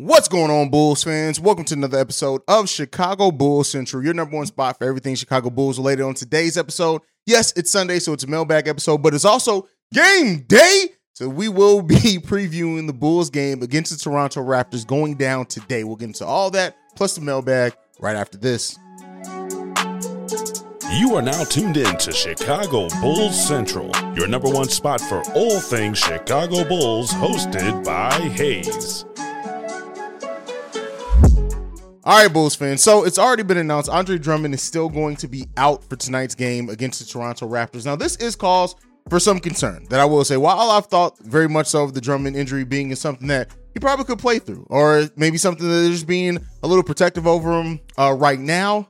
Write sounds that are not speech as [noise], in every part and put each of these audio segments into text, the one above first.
What's going on, Bulls fans? Welcome to another episode of Chicago Bulls Central, your number one spot for everything Chicago Bulls related. On today's episode, yes, it's Sunday, so it's a mailbag episode, but it's also game day. So we will [laughs] be previewing the Bulls game against the Toronto Raptors going down today. We'll get into all that plus the mailbag right after this. You are now tuned in to Chicago Bulls Central, your number one spot for all things Chicago Bulls, hosted by Hayes. All right, Bulls fans. So it's already been announced Andre Drummond is still going to be out for tonight's game against the Toronto Raptors. Now, this is cause for some concern that I will say. While I've thought very much so of the Drummond injury being something that he probably could play through, or maybe something that is being a little protective over him uh, right now,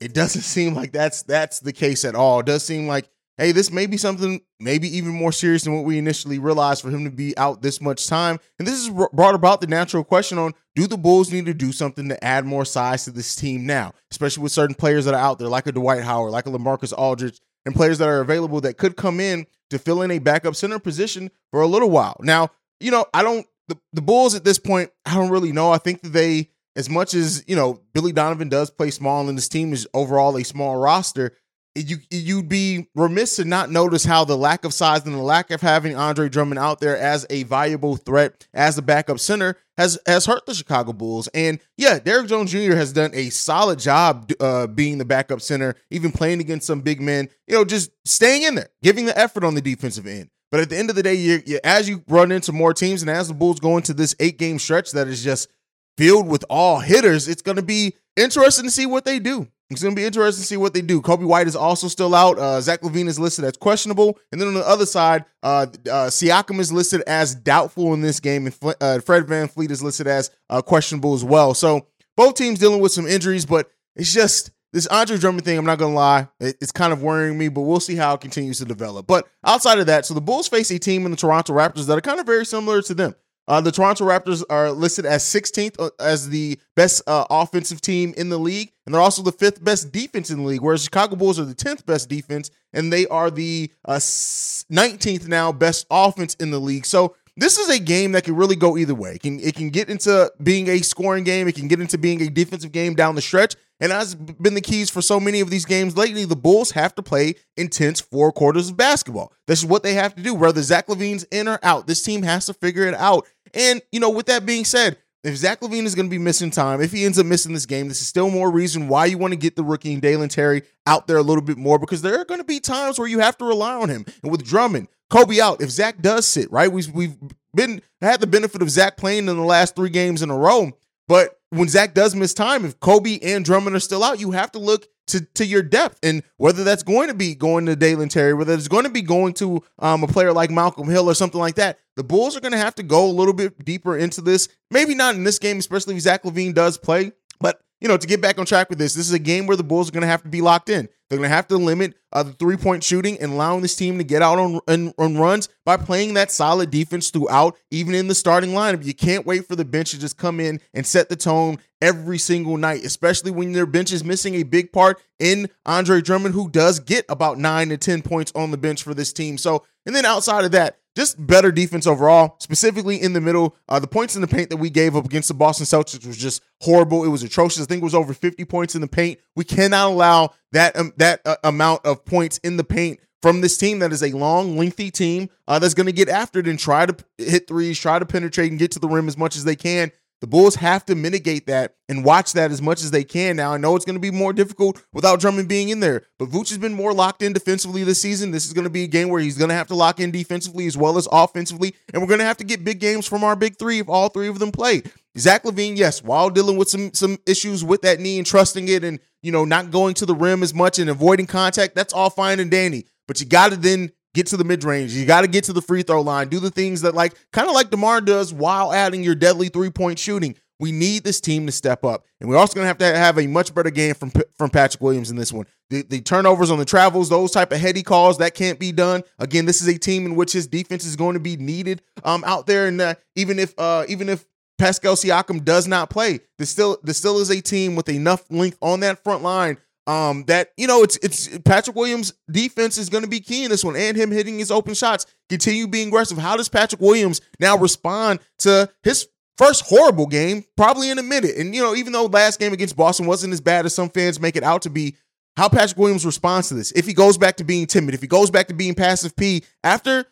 it doesn't [laughs] seem like that's that's the case at all. It does seem like hey, this may be something maybe even more serious than what we initially realized for him to be out this much time. And this is brought about the natural question on do the Bulls need to do something to add more size to this team now, especially with certain players that are out there, like a Dwight Howard, like a LaMarcus Aldridge, and players that are available that could come in to fill in a backup center position for a little while. Now, you know, I don't the, the Bulls at this point, I don't really know. I think that they, as much as, you know, Billy Donovan does play small and this team is overall a small roster, you you'd be remiss to not notice how the lack of size and the lack of having Andre Drummond out there as a valuable threat as the backup center has has hurt the Chicago Bulls. And yeah, Derrick Jones Jr. has done a solid job uh, being the backup center, even playing against some big men. You know, just staying in there, giving the effort on the defensive end. But at the end of the day, you, you as you run into more teams and as the Bulls go into this eight game stretch that is just filled with all hitters, it's going to be interesting to see what they do. It's going to be interesting to see what they do. Coby White is also still out. Uh, Zach LaVine is listed as questionable. And then on the other side, uh, uh, Siakam is listed as doubtful in this game. And uh, Fred VanVleet is listed as uh, questionable as well. So both teams dealing with some injuries, but it's just this Andre Drummond thing. I'm not going to lie. it's kind of worrying me, but we'll see how it continues to develop. But outside of that, so the Bulls face a team in the Toronto Raptors that are kind of very similar to them. Uh, the Toronto Raptors are listed as 16th uh, as the best uh, offensive team in the league, and they're also the fifth best defense in the league. Whereas Chicago Bulls are the 10th best defense, and they are the uh, 19th now best offense in the league. So this is a game that can really go either way. It can it can get into being a scoring game. It can get into being a defensive game down the stretch. And that's been the keys for so many of these games lately. The Bulls have to play intense four quarters of basketball. This is what they have to do. Whether Zach LaVine's in or out, this team has to figure it out. And, you know, with that being said, if Zach LaVine is going to be missing time, if he ends up missing this game, this is still more reason why you want to get the rookie and Dalen Terry out there a little bit more because there are going to be times where you have to rely on him. And with Drummond, Coby out, if Zach does sit, right? We've, we've been had the benefit of Zach playing in the last three games in a row. But when Zach does miss time, if Coby and Drummond are still out, you have to look to, to your depth. And whether that's going to be going to Dalen Terry, whether it's going to be going to um, a player like Malcolm Hill or something like that, the Bulls are going to have to go a little bit deeper into this. Maybe not in this game, especially if Zach LaVine does play. But you know, to get back on track with this, this is a game where the Bulls are going to have to be locked in. They're going to have to limit uh, the three point shooting and allowing this team to get out on, on, on, runs by playing that solid defense throughout, even in the starting lineup. You can't wait for the bench to just come in and set the tone every single night, especially when their bench is missing a big part in Andre Drummond, who does get about nine to 10 points on the bench for this team. So, and then outside of that, just better defense overall, specifically in the middle. Uh, the points in the paint that we gave up against the Boston Celtics was just horrible. It was atrocious. I think it was over 50 points in the paint. We cannot allow that um, that uh, amount of points in the paint from this team that is a long, lengthy team uh, that's going to get after it and try to hit threes, try to penetrate and get to the rim as much as they can. The Bulls have to mitigate that and watch that as much as they can. Now, I know it's going to be more difficult without Drummond being in there, but Vooch has been more locked in defensively this season. This is going to be a game where he's going to have to lock in defensively as well as offensively, and we're going to have to get big games from our big three if all three of them play. Zach LaVine, yes, while dealing with some some issues with that knee and trusting it and you know not going to the rim as much and avoiding contact, that's all fine and dandy. But you got to then get to the mid range. You got to get to the free throw line. Do the things that like kind of like DeMar does while adding your deadly three point shooting. We need this team to step up, and we're also going to have to have a much better game from from Patrick Williams in this one. The, the turnovers on the travels, those type of heady calls, that can't be done. Again, this is a team in which his defense is going to be needed um, out there, and uh, even if uh, even if Pascal Siakam does not play, there still there still is a team with enough length on that front line um, that you know it's it's Patrick Williams' defense is going to be key in this one, and him hitting his open shots, continue being aggressive. How does Patrick Williams now respond to his first horrible game probably in a minute. And you know, even though last game against Boston wasn't as bad as some fans make it out to be, how Patrick Williams responds to this. If he goes back to being timid, if he goes back to being passive P after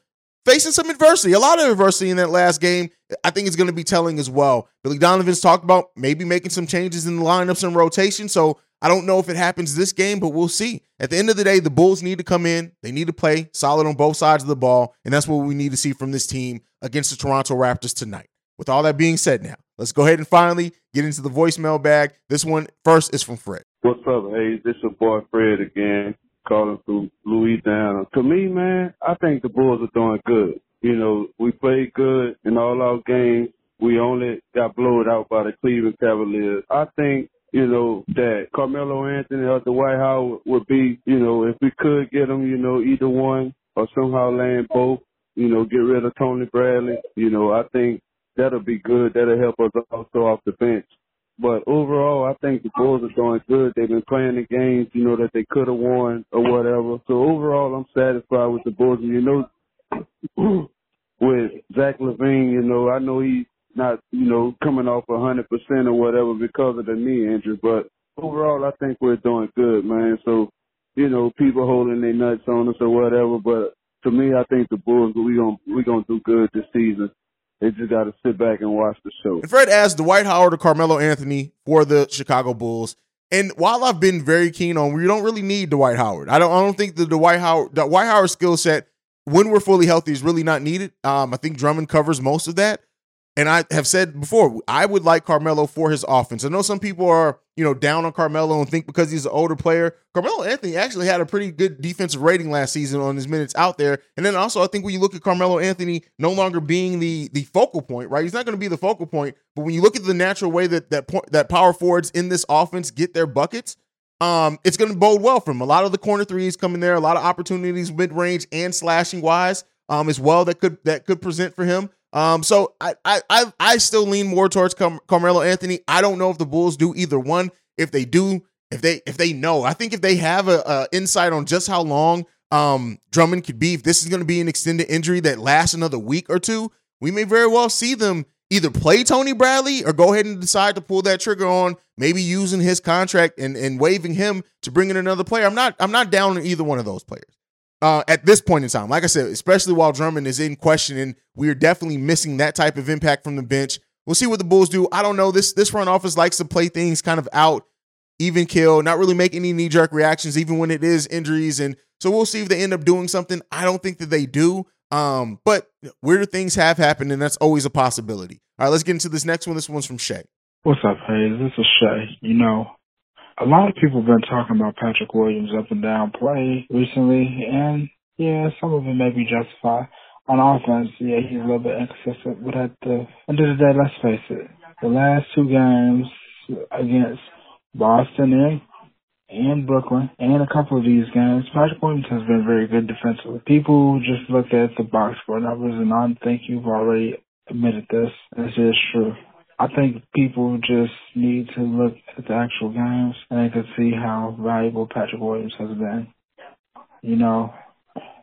facing some adversity, a lot of adversity in that last game, I think it's going to be telling as well. Billy Donovan's talked about maybe making some changes in the lineups and rotation. So I don't know if it happens this game, but we'll see. At the end of the day, the Bulls need to come in. They need to play solid on both sides of the ball. And that's what we need to see from this team against the Toronto Raptors tonight. With all that being said, now let's go ahead and finally get into the voicemail bag. This one first is from Fred. What's up, Hey, This your boy Fred again, calling from Louisiana. To me, man, I think the Bulls are doing good. You know, we played good in all our games. We only got blown out by the Cleveland Cavaliers. I think you know, that Carmelo Anthony or Dwight Howard would be, you know, if we could get them, you know, either one or somehow land both, you know, get rid of Tony Bradley, you know, I think that'll be good. That'll help us also off the bench. But overall, I think the Bulls are doing good. They've been playing the games, you know, that they could have won or whatever. So overall, I'm satisfied with the Bulls. And you know, [clears throat] with Zach LaVine, you know, I know he's not, you know, coming off a hundred percent or whatever because of the knee injury. But overall, I think we're doing good, man. So, you know, people holding their nuts on us or whatever. But to me, I think the Bulls we gonna we gonna do good this season. They just got to sit back and watch the show. And Fred asked Dwight Howard or Carmelo Anthony for the Chicago Bulls. And while I've been very keen on, we don't really need Dwight Howard. I don't. I don't think the Dwight Howard, Dwight Howard skill set when we're fully healthy is really not needed. Um, I think Drummond covers most of that. And I have said before, I would like Carmelo for his offense. I know some people are, you know, down on Carmelo and think because he's an older player. Carmelo Anthony actually had a pretty good defensive rating last season on his minutes out there. And then also, I think when you look at Carmelo Anthony no longer being the the focal point, right? He's not going to be the focal point, but when you look at the natural way that that point, that power forwards in this offense get their buckets, um, it's going to bode well for him. A lot of the corner threes coming there, a lot of opportunities mid range and slashing wise, um, as well that could that could present for him. Um, so I I I I still lean more towards Car- Carmelo Anthony. I don't know if the Bulls do either one. If they do, if they if they know, I think if they have a, a insight on just how long um Drummond could be, if this is going to be an extended injury that lasts another week or two, we may very well see them either play Tony Bradley or go ahead and decide to pull that trigger on maybe using his contract and and waiving him to bring in another player. I'm not I'm not down on either one of those players uh, at this point in time. Like I said, especially while Drummond is in question, and we are definitely missing that type of impact from the bench. We'll see what the Bulls do. I don't know. This this front office likes to play things kind of out, even kill, not really make any knee jerk reactions, even when it is injuries. And so we'll see if they end up doing something. I don't think that they do. Um, but weirder things have happened, and that's always a possibility. All right, let's get into this next one. This one's from Shay. What's up, Hayes? This is Shay. You know, a lot of people have been talking about Patrick Williams up and down play recently, and yeah, some of it may be justified. On offense, yeah, he's a little bit inconsistent, but at the end of the day, let's face it, the last two games against Boston and and Brooklyn and a couple of these games, Patrick Williams has been very good defensively. People just look at the box score numbers, and I think you've already admitted this. This is true. I think people just need to look at the actual games and they can see how valuable Patrick Williams has been. You know.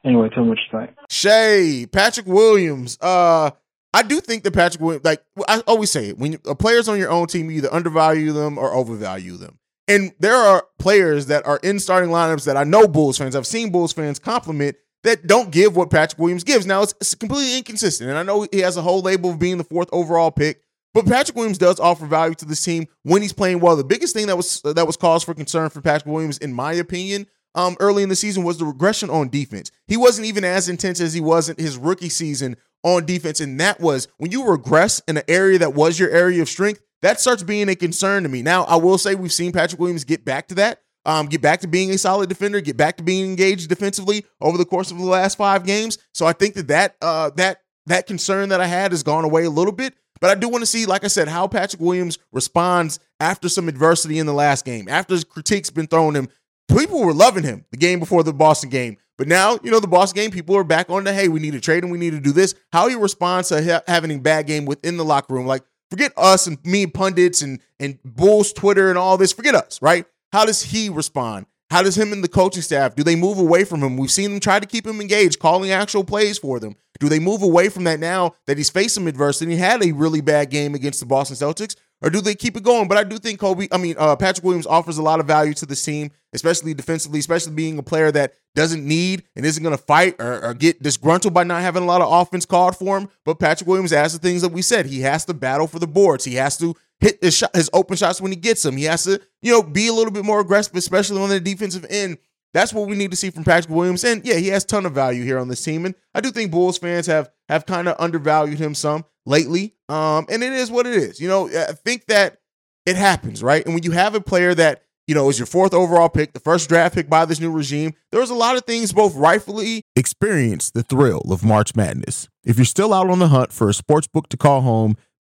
Anyway, tell me what you think. Shay, Patrick Williams. Uh I do think that Patrick Williams, like I always say, when a player's on your own team, you either undervalue them or overvalue them. And there are players that are in starting lineups that I know Bulls fans, I've seen Bulls fans compliment that don't give what Patrick Williams gives. Now it's, it's completely inconsistent, and I know he has a whole label of being the fourth overall pick. But Patrick Williams does offer value to this team when he's playing well. The biggest thing that was that was cause for concern for Patrick Williams, in my opinion, um, early in the season was the regression on defense. He wasn't even as intense as he was in his rookie season on defense, and that was when you regress in an area that was your area of strength. That starts being a concern to me. Now, I will say we've seen Patrick Williams get back to that, um, get back to being a solid defender, get back to being engaged defensively over the course of the last five games. So I think that that uh, that that concern that I had has gone away a little bit. But I do want to see, like I said, how Patrick Williams responds after some adversity in the last game, after his critiques been thrown him. People were loving him the game before the Boston game. But now, you know, the Boston game, people are back on the hey, we need to trade him, we need to do this. How he responds to ha- having a bad game within the locker room, like forget us and me pundits and and Bulls Twitter and all this. Forget us, right? How does he respond? How does him and the coaching staff do they move away from him? We've seen them try to keep him engaged, calling actual plays for them. Do they move away from that now that he's faced some adversity? He had a really bad game against the Boston Celtics, or do they keep it going? But I do think Coby, I mean, uh, Patrick Williams offers a lot of value to this team, especially defensively, especially being a player that doesn't need and isn't going to fight or, or, get disgruntled by not having a lot of offense called for him. But Patrick Williams has the things that we said. He has to battle for the boards. He has to hit his, shot, his open shots when he gets them. He has to, you know, be a little bit more aggressive, especially on the defensive end. That's what we need to see from Patrick Williams. And yeah, he has ton of value here on this team. And I do think Bulls fans have have kind of undervalued him some lately. Um, and it is what it is. You know, I think that it happens, right? And when you have a player that, you know, is your fourth overall pick, the first draft pick by this new regime, there was a lot of things both rightfully experience the thrill of March Madness. If you're still out on the hunt for a sports book to call home,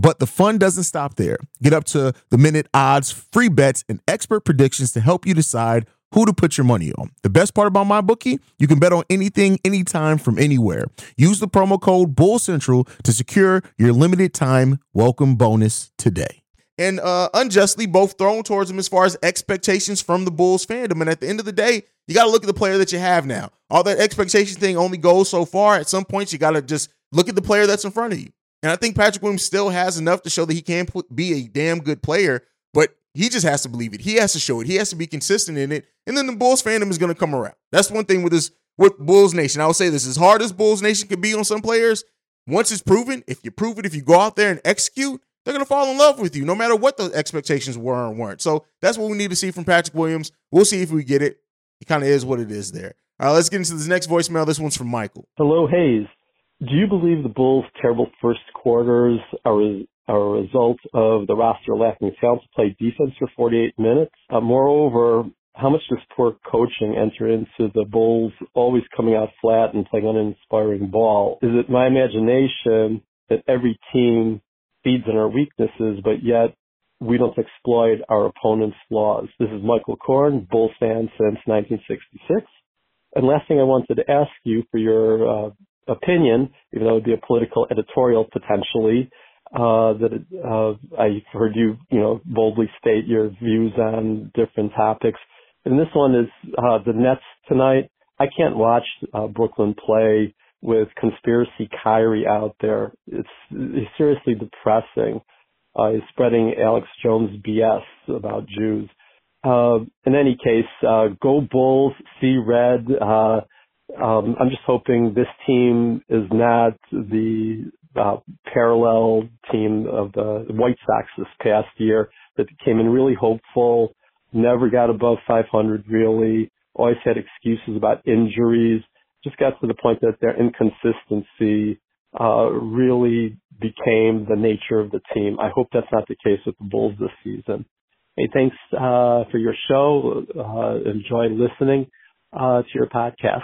but the fun doesn't stop there. Get up to the minute odds, free bets, and expert predictions to help you decide who to put your money on. The best part about MyBookie, you can bet on anything, anytime, from anywhere. Use the promo code Bull Central to secure your limited time welcome bonus today. And uh, unjustly, both thrown towards him as far as expectations from the Bulls fandom. And at the end of the day, you got to look at the player that you have now. All that expectation thing only goes so far. At some point, you got to just look at the player that's in front of you. And I think Patrick Williams still has enough to show that he can be a damn good player, but he just has to believe it. He has to show it. He has to be consistent in it. And then the Bulls fandom is going to come around. That's one thing with this with Bulls Nation. I will say this as hard as Bulls Nation can be on some players, once it's proven, if you prove it, if you go out there and execute, they're going to fall in love with you no matter what the expectations were or weren't. So that's what we need to see from Patrick Williams. We'll see if we get it. It kind of is what it is there. All right, let's get into this next voicemail. This one's from Michael. Hello, Hayes. Do you believe the Bulls' terrible first quarters are, a result of the roster lacking talent to play defense for 48 minutes? Uh, moreover, how much does poor coaching enter into the Bulls always coming out flat and playing uninspiring ball? Is it my imagination that every team feeds on our weaknesses, but yet we don't exploit our opponent's flaws? This is Michael Korn, Bulls fan since 1966. And last thing I wanted to ask you for your uh, opinion, even though it would be a political editorial potentially, uh, that uh, I heard you, you know, boldly state your views on different topics. And this one is uh, the Nets tonight. I can't watch uh, Brooklyn play with conspiracy Kyrie out there. It's, it's seriously depressing. Uh, he's spreading Alex Jones BS about Jews. Uh, in any case, uh, go Bulls, see red. Uh, um, I'm just hoping this team is not the uh, parallel team of the White Sox this past year that came in really hopeful, never got above 500 really, always had excuses about injuries, just got to the point that their inconsistency uh, really became the nature of the team. I hope that's not the case with the Bulls this season. Hey, thanks uh, for your show. Uh, enjoy listening uh, to your podcast.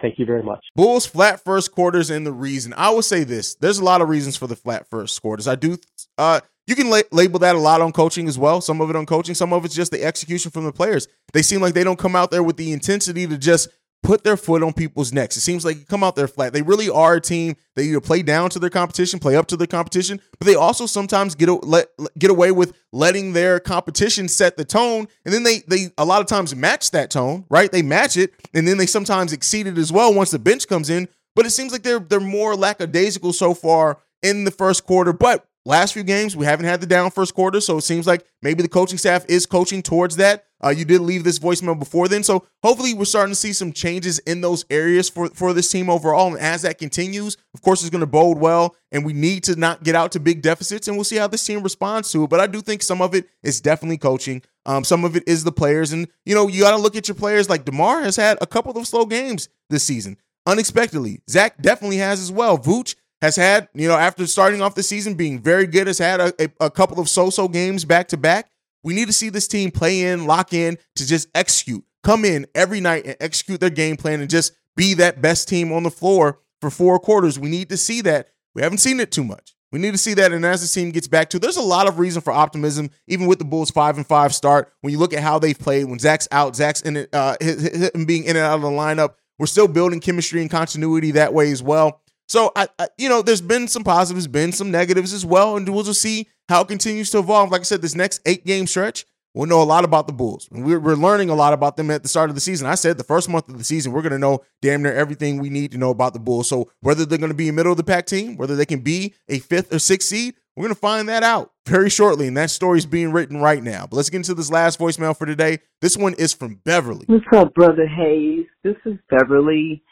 Thank you very much. Bulls flat first quarters and the reason. I will say this: there's a lot of reasons for the flat first quarters. I do. Uh, you can la- label that a lot on coaching as well. Some of it on coaching. Some of it's just the execution from the players. They seem like they don't come out there with the intensity to just put their foot on people's necks. It seems like you come out there flat. They really are a team. They either play down to their competition, play up to their competition, but they also sometimes get let get away with letting their competition set the tone, and then they they a lot of times match that tone, right? They match it, and then they sometimes exceed it as well once the bench comes in. But it seems like they're they're more lackadaisical so far in the first quarter, but last few games we haven't had the down first quarter so it seems like maybe the coaching staff is coaching towards that. Uh, you did leave this voicemail before then so hopefully we're starting to see some changes in those areas for, for this team overall and as that continues of course it's going to bode well and we need to not get out to big deficits and we'll see how this team responds to it but i do think some of it is definitely coaching. Um, some of it is the players and you know you got to look at your players like DeMar has had a couple of slow games this season unexpectedly. Zach definitely has as well. Vooch has had, you know, after starting off the season being very good, has had a, a, a couple of so-so games back to back. We need to see this team play in, lock in to just execute, come in every night and execute their game plan and just be that best team on the floor for four quarters. We need to see that. We haven't seen it too much. We need to see that. And as the team gets back to, there's a lot of reason for optimism, even with the Bulls five and five start. When you look at how they've played, when Zach's out, Zach's in it, uh, him being in and out of the lineup, we're still building chemistry and continuity that way as well. So I, I, you know, there's been some positives, been some negatives as well, and we'll just see how it continues to evolve. Like I said, this next eight game stretch, we'll know a lot about the Bulls. We're, we're learning a lot about them at the start of the season. I said the first month of the season, we're going to know damn near everything we need to know about the Bulls. So whether they're going to be a middle of the pack team, whether they can be a fifth or sixth seed, we're going to find that out very shortly. And that story is being written right now. But let's get into this last voicemail for today. This one is from Beverly. What's up, Brother Hayes? This is Beverly.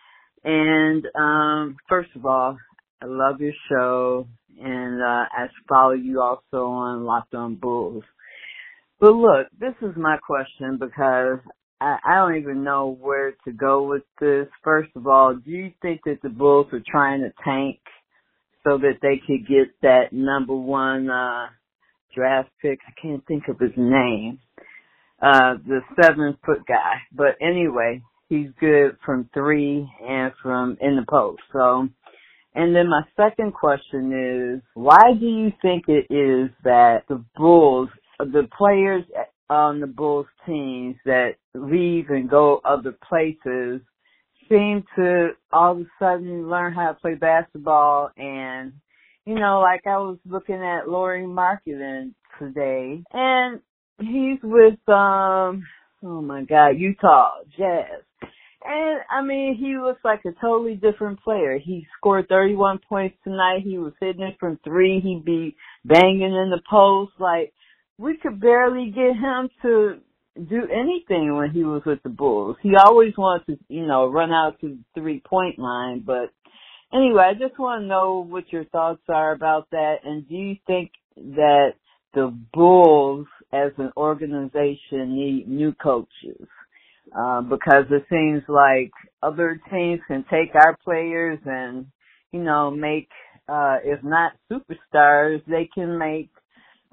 And um, first of all, I love your show. And uh, I follow you also on Locked on Bulls. But look, this is my question because I, I don't even know where to go with this. First of all, do you think that the Bulls are trying to tank so that they could get that number one uh draft pick? I can't think of his name. Uh the seven foot guy. But anyway, he's good from three and from in the post. So and then my second question is, why do you think it is that the Bulls the players on the Bulls teams that leave and go other places seem to all of a sudden learn how to play basketball and you know, like I was looking at Lauri Markkanen today and he's with um oh my god, Utah Jazz. And I mean, he looks like a totally different player. He scored 31 points tonight. He was hitting it from three. He'd be banging in the post. Like, we could barely get him to do anything when he was with the Bulls. He always wanted to, you know, run out to the three point line. But anyway, I just want to know what your thoughts are about that. And do you think that the Bulls as an organization need new coaches? Uh, because it seems like other teams can take our players and, you know, make, uh, if not superstars, they can make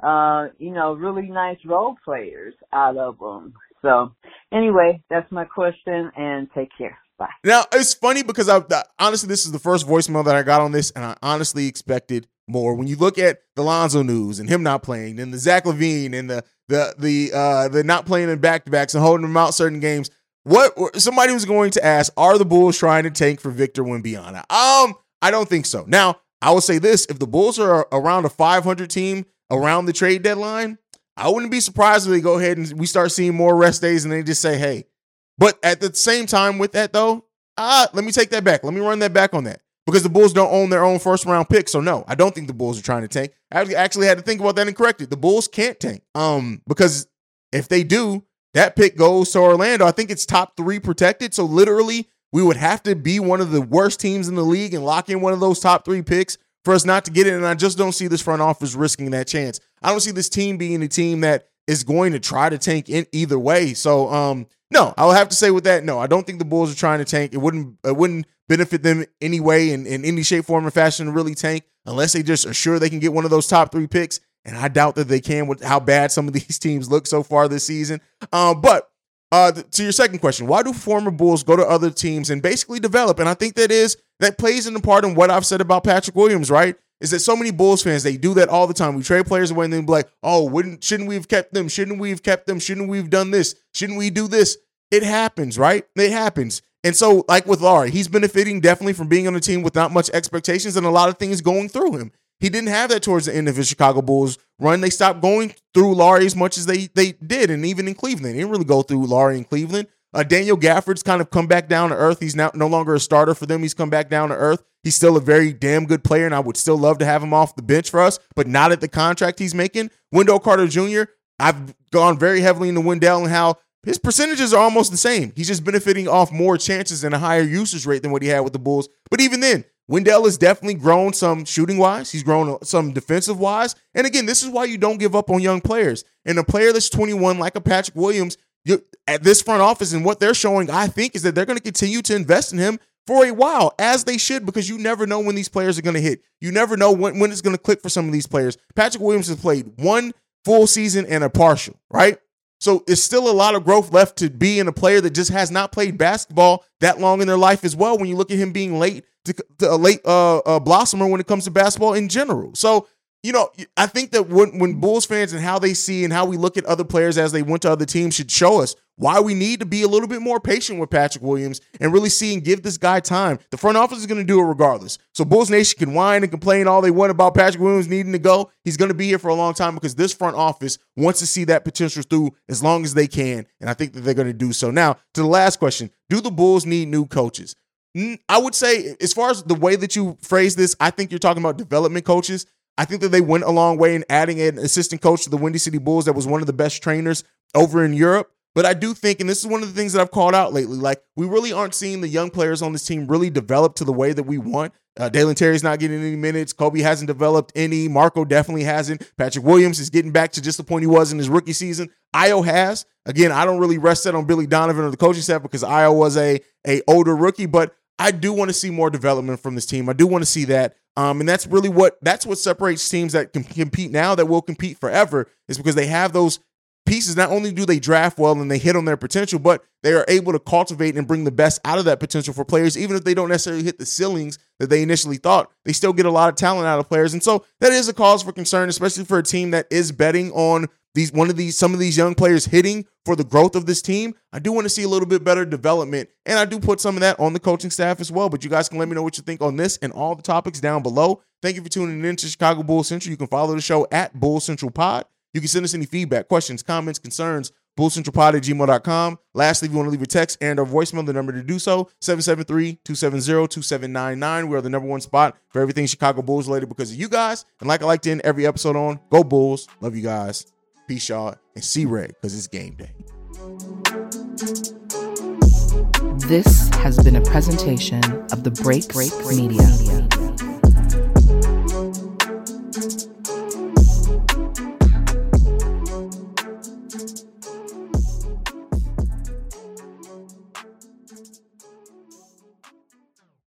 uh, you know, really nice role players out of them. So anyway, that's my question and take care. Bye. Now it's funny because I honestly this is the first voicemail that I got on this, and I honestly expected more. When you look at the Lonzo news and him not playing, and the Zach LaVine and the the the uh the not playing in back to backs and holding them out certain games, what somebody was going to ask: Are the Bulls trying to tank for Victor Wembanyama? Um, I don't think so. Now I will say this: if the Bulls are around a 500 team around the trade deadline, I wouldn't be surprised if they go ahead and we start seeing more rest days and they just say, hey. But at the same time, with that though, ah, let me take that back. Let me run that back on that because the Bulls don't own their own first round pick. So no, I don't think the Bulls are trying to tank. I actually had to think about that and correct it. The Bulls can't tank. Um, because if they do, that pick goes to Orlando. I think it's top three protected. So literally, we would have to be one of the worst teams in the league and lock in one of those top three picks for us not to get it. And I just don't see this front office risking that chance. I don't see this team being a team that is going to try to tank in either way. So um no, I'll have to say with that, no, I don't think the Bulls are trying to tank. It wouldn't it wouldn't benefit them anyway in, in any shape, form, or fashion really tank unless they just are sure they can get one of those top three picks. And I doubt that they can with how bad some of [laughs] these teams look so far this season. Um, but uh, to your second question, why do former Bulls go to other teams and basically develop? And I think that is that plays in part in what I've said about Patrick Williams, right? Is that so many Bulls fans they do that all the time? We trade players away and then be like, "Oh, wouldn't shouldn't we have kept them? Shouldn't we have kept them? Shouldn't we have done this? Shouldn't we do this?" It happens, right? It happens. And so, like with Lauri, he's benefiting definitely from being on a team with not much expectations and a lot of things going through him. He didn't have that towards the end of his Chicago Bulls run. They stopped going through Lauri as much as they they did, and even in Cleveland, they didn't really go through Lauri in Cleveland. Uh, Daniel Gafford's kind of come back down to earth. He's now no longer a starter for them. He's come back down to earth. He's still a very damn good player, and I would still love to have him off the bench for us, but not at the contract he's making. Wendell Carter Jr., I've gone very heavily into Wendell and how his percentages are almost the same. He's just benefiting off more chances and a higher usage rate than what he had with the Bulls. But even then, Wendell has definitely grown some shooting wise. He's grown some defensive wise. And again, this is why you don't give up on young players. And a player that's 21, like a Patrick Williams, at this front office and what they're showing, I think, is that they're going to continue to invest in him for a while, as they should, because you never know when these players are going to hit. You never know when, when it's going to click for some of these players. Patrick Williams has played one full season and a partial, right? So it's still a lot of growth left to be in a player that just has not played basketball that long in their life as well. When you look at him being late to, to a late uh, uh, blossomer when it comes to basketball in general. So you know, I think that when, when Bulls fans and how they see and how we look at other players as they went to other teams should show us why we need to be a little bit more patient with Patrick Williams and really see and give this guy time. The front office is going to do it regardless. So Bulls Nation can whine and complain all they want about Patrick Williams needing to go. He's going to be here for a long time because this front office wants to see that potential through as long as they can. And I think that they're going to do so. Now, to the last question Do the Bulls need new coaches? I would say, as far as the way that you phrase this, I think you're talking about development coaches. I think that they went a long way in adding an assistant coach to the Windy City Bulls that was one of the best trainers over in Europe. But I do think, and this is one of the things that I've called out lately, like we really aren't seeing the young players on this team really develop to the way that we want. Uh, Dalen Terry's not getting any minutes. Coby hasn't developed any. Marco definitely hasn't. Patrick Williams is getting back to just the point he was in his rookie season. Ayo has. Again, I don't really rest that on Billy Donovan or the coaching staff because Ayo was a, a older rookie, but I do want to see more development from this team. I do want to see that. Um, and that's really what that's what separates teams that can compete now that will compete forever is because they have those pieces. Not only do they draft well and they hit on their potential, but they are able to cultivate and bring the best out of that potential for players, even if they don't necessarily hit the ceilings that they initially thought. They still get a lot of talent out of players, and so that is a cause for concern, especially for a team that is betting on these one of these some of these young players hitting for the growth of this team. I do want to see a little bit better development, and I do put some of that on the coaching staff as well. But you guys can let me know what you think on this and all the topics down below. Thank you for tuning in to Chicago Bull Central. You can follow the show at Bull Central Pod. You can send us any feedback, questions, comments, concerns, bullcentralpod at gmail.com. Lastly, if you want to leave a text and or voicemail, the number to do so, 773-270-2799. We are the number one spot for everything Chicago Bulls related because of you guys. And like I like to end every episode on, go Bulls. Love you guys. Peace, y'all. And see Red because it's game day. This has been a presentation of the Break Break Media.